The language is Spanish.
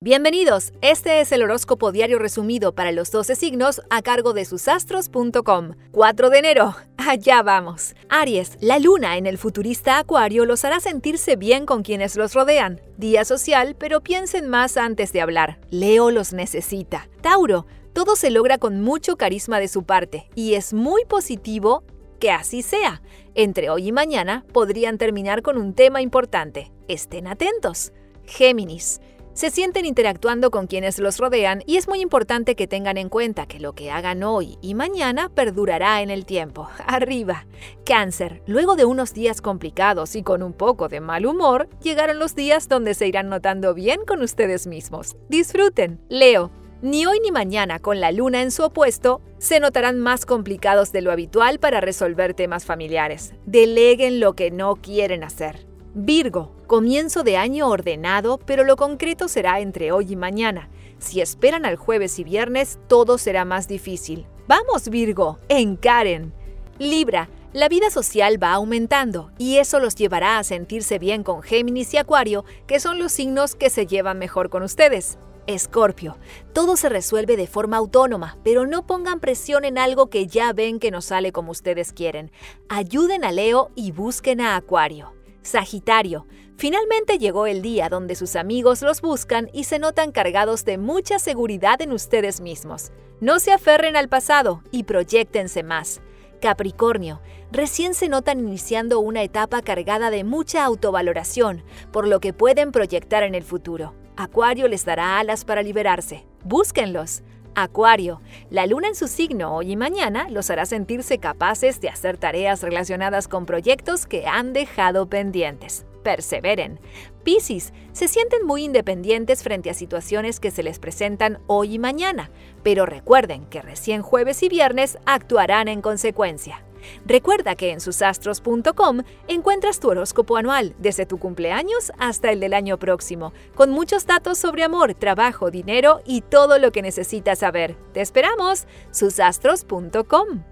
Bienvenidos, este es el horóscopo diario resumido para los 12 signos a cargo de susastros.com. 4 de enero, allá vamos. Aries, la luna en el futurista Acuario los hará sentirse bien con quienes los rodean. Día social, pero piensen más antes de hablar. Leo los necesita. Tauro, todo se logra con mucho carisma de su parte y es muy positivo que así sea. Entre hoy y mañana podrían terminar con un tema importante. Estén atentos. Géminis se sienten interactuando con quienes los rodean y es muy importante que tengan en cuenta que lo que hagan hoy y mañana perdurará en el tiempo. Arriba. Cáncer. Luego de unos días complicados y con un poco de mal humor, llegaron los días donde se irán notando bien con ustedes mismos. Disfruten. Leo. Ni hoy ni mañana, con la luna en su opuesto, se notarán más complicados de lo habitual para resolver temas familiares. Deleguen lo que no quieren hacer. Virgo, comienzo de año ordenado, pero lo concreto será entre hoy y mañana. Si esperan al jueves y viernes, todo será más difícil. Vamos, Virgo, encaren. Libra, la vida social va aumentando y eso los llevará a sentirse bien con Géminis y Acuario, que son los signos que se llevan mejor con ustedes. Escorpio, todo se resuelve de forma autónoma, pero no pongan presión en algo que ya ven que no sale como ustedes quieren. Ayuden a Leo y busquen a Acuario. Sagitario, finalmente llegó el día donde sus amigos los buscan y se notan cargados de mucha seguridad en ustedes mismos. No se aferren al pasado y proyectense más. Capricornio, recién se notan iniciando una etapa cargada de mucha autovaloración, por lo que pueden proyectar en el futuro. Acuario les dará alas para liberarse. Búsquenlos. Acuario, la luna en su signo hoy y mañana los hará sentirse capaces de hacer tareas relacionadas con proyectos que han dejado pendientes. Perseveren. Piscis, se sienten muy independientes frente a situaciones que se les presentan hoy y mañana, pero recuerden que recién jueves y viernes actuarán en consecuencia. Recuerda que en susastros.com encuentras tu horóscopo anual, desde tu cumpleaños hasta el del año próximo, con muchos datos sobre amor, trabajo, dinero y todo lo que necesitas saber. ¡Te esperamos! susastros.com